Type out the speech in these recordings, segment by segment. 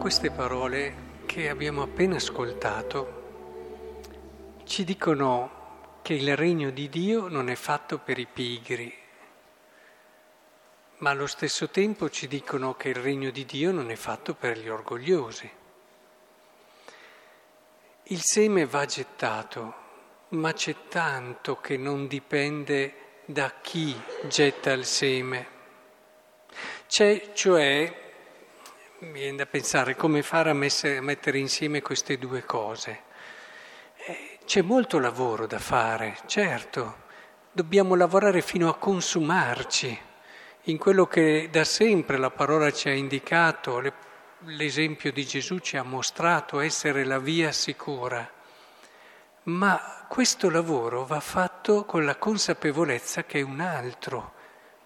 queste parole che abbiamo appena ascoltato ci dicono che il regno di Dio non è fatto per i pigri, ma allo stesso tempo ci dicono che il regno di Dio non è fatto per gli orgogliosi. Il seme va gettato, ma c'è tanto che non dipende da chi getta il seme. C'è cioè mi viene da pensare come fare a, messe, a mettere insieme queste due cose. Eh, c'è molto lavoro da fare, certo, dobbiamo lavorare fino a consumarci in quello che da sempre la parola ci ha indicato, le, l'esempio di Gesù ci ha mostrato essere la via sicura. Ma questo lavoro va fatto con la consapevolezza che è un altro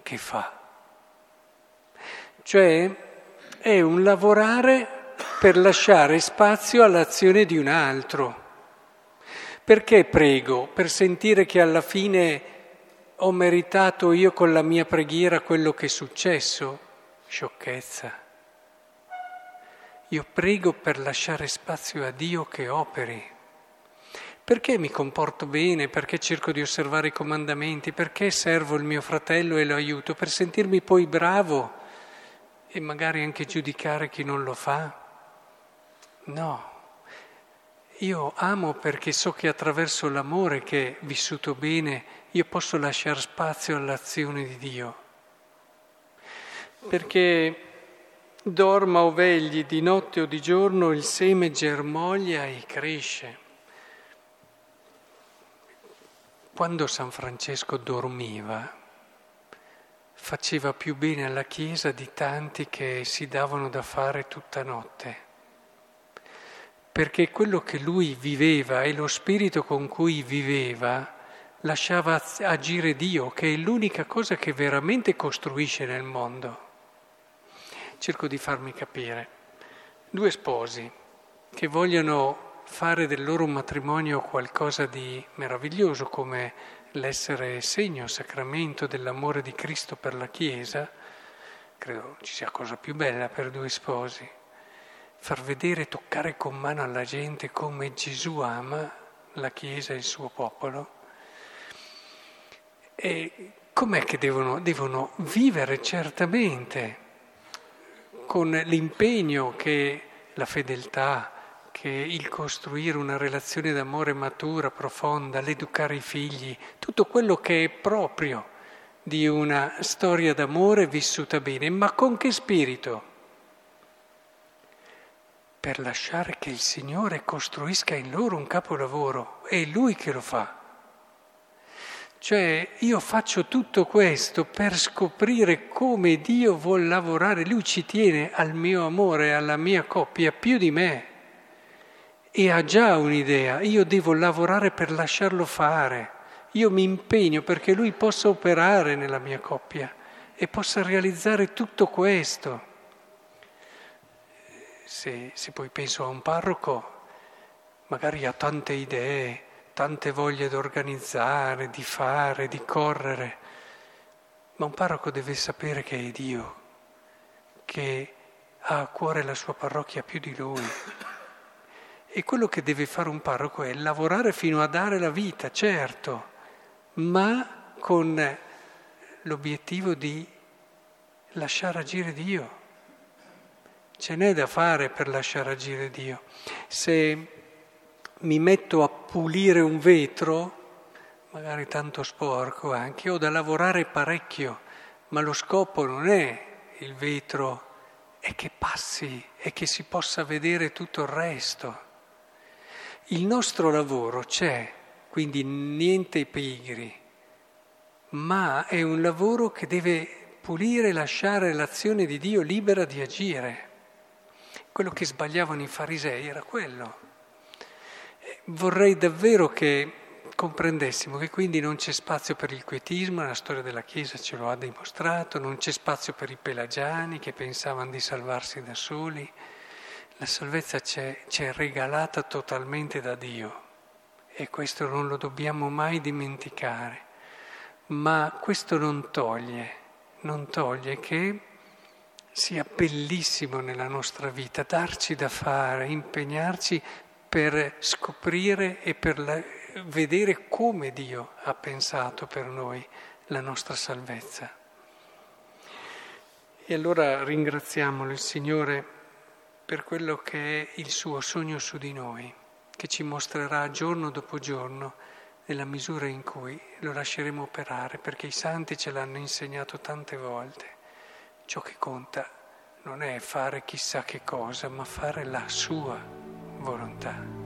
che fa. Cioè è un lavorare per lasciare spazio all'azione di un altro. Perché prego? Per sentire che alla fine ho meritato io con la mia preghiera quello che è successo? Sciocchezza. Io prego per lasciare spazio a Dio che operi. Perché mi comporto bene? Perché cerco di osservare i comandamenti? Perché servo il mio fratello e lo aiuto? Per sentirmi poi bravo e magari anche giudicare chi non lo fa? No. Io amo perché so che attraverso l'amore che è vissuto bene io posso lasciare spazio all'azione di Dio. Perché dorma o vegli di notte o di giorno il seme germoglia e cresce. Quando San Francesco dormiva, faceva più bene alla Chiesa di tanti che si davano da fare tutta notte. Perché quello che lui viveva e lo spirito con cui viveva lasciava agire Dio, che è l'unica cosa che veramente costruisce nel mondo. Cerco di farmi capire. Due sposi che vogliono fare del loro matrimonio qualcosa di meraviglioso come l'essere segno, sacramento dell'amore di Cristo per la Chiesa, credo ci sia cosa più bella per due sposi, far vedere, toccare con mano alla gente come Gesù ama la Chiesa e il suo popolo. E com'è che devono, devono vivere certamente con l'impegno che la fedeltà, che il costruire una relazione d'amore matura, profonda, l'educare i figli, tutto quello che è proprio di una storia d'amore vissuta bene, ma con che spirito? Per lasciare che il Signore costruisca in loro un capolavoro, è Lui che lo fa. Cioè io faccio tutto questo per scoprire come Dio vuole lavorare, Lui ci tiene al mio amore, alla mia coppia più di me e ha già un'idea, io devo lavorare per lasciarlo fare, io mi impegno perché lui possa operare nella mia coppia e possa realizzare tutto questo. Se, se poi penso a un parroco, magari ha tante idee, tante voglie di organizzare, di fare, di correre, ma un parroco deve sapere che è Dio, che ha a cuore la sua parrocchia più di lui. E quello che deve fare un parroco è lavorare fino a dare la vita, certo, ma con l'obiettivo di lasciare agire Dio. Ce n'è da fare per lasciare agire Dio. Se mi metto a pulire un vetro, magari tanto sporco anche, ho da lavorare parecchio, ma lo scopo non è il vetro, è che passi e che si possa vedere tutto il resto. Il nostro lavoro c'è, quindi niente pigri, ma è un lavoro che deve pulire e lasciare l'azione di Dio libera di agire. Quello che sbagliavano i farisei era quello. Vorrei davvero che comprendessimo che quindi non c'è spazio per il quietismo, la storia della Chiesa ce lo ha dimostrato, non c'è spazio per i pelagiani che pensavano di salvarsi da soli. La salvezza ci è regalata totalmente da Dio e questo non lo dobbiamo mai dimenticare, ma questo non toglie, non toglie che sia bellissimo nella nostra vita, darci da fare, impegnarci per scoprire e per la, vedere come Dio ha pensato per noi la nostra salvezza. E allora ringraziamolo il Signore per quello che è il suo sogno su di noi, che ci mostrerà giorno dopo giorno nella misura in cui lo lasceremo operare, perché i santi ce l'hanno insegnato tante volte. Ciò che conta non è fare chissà che cosa, ma fare la sua volontà.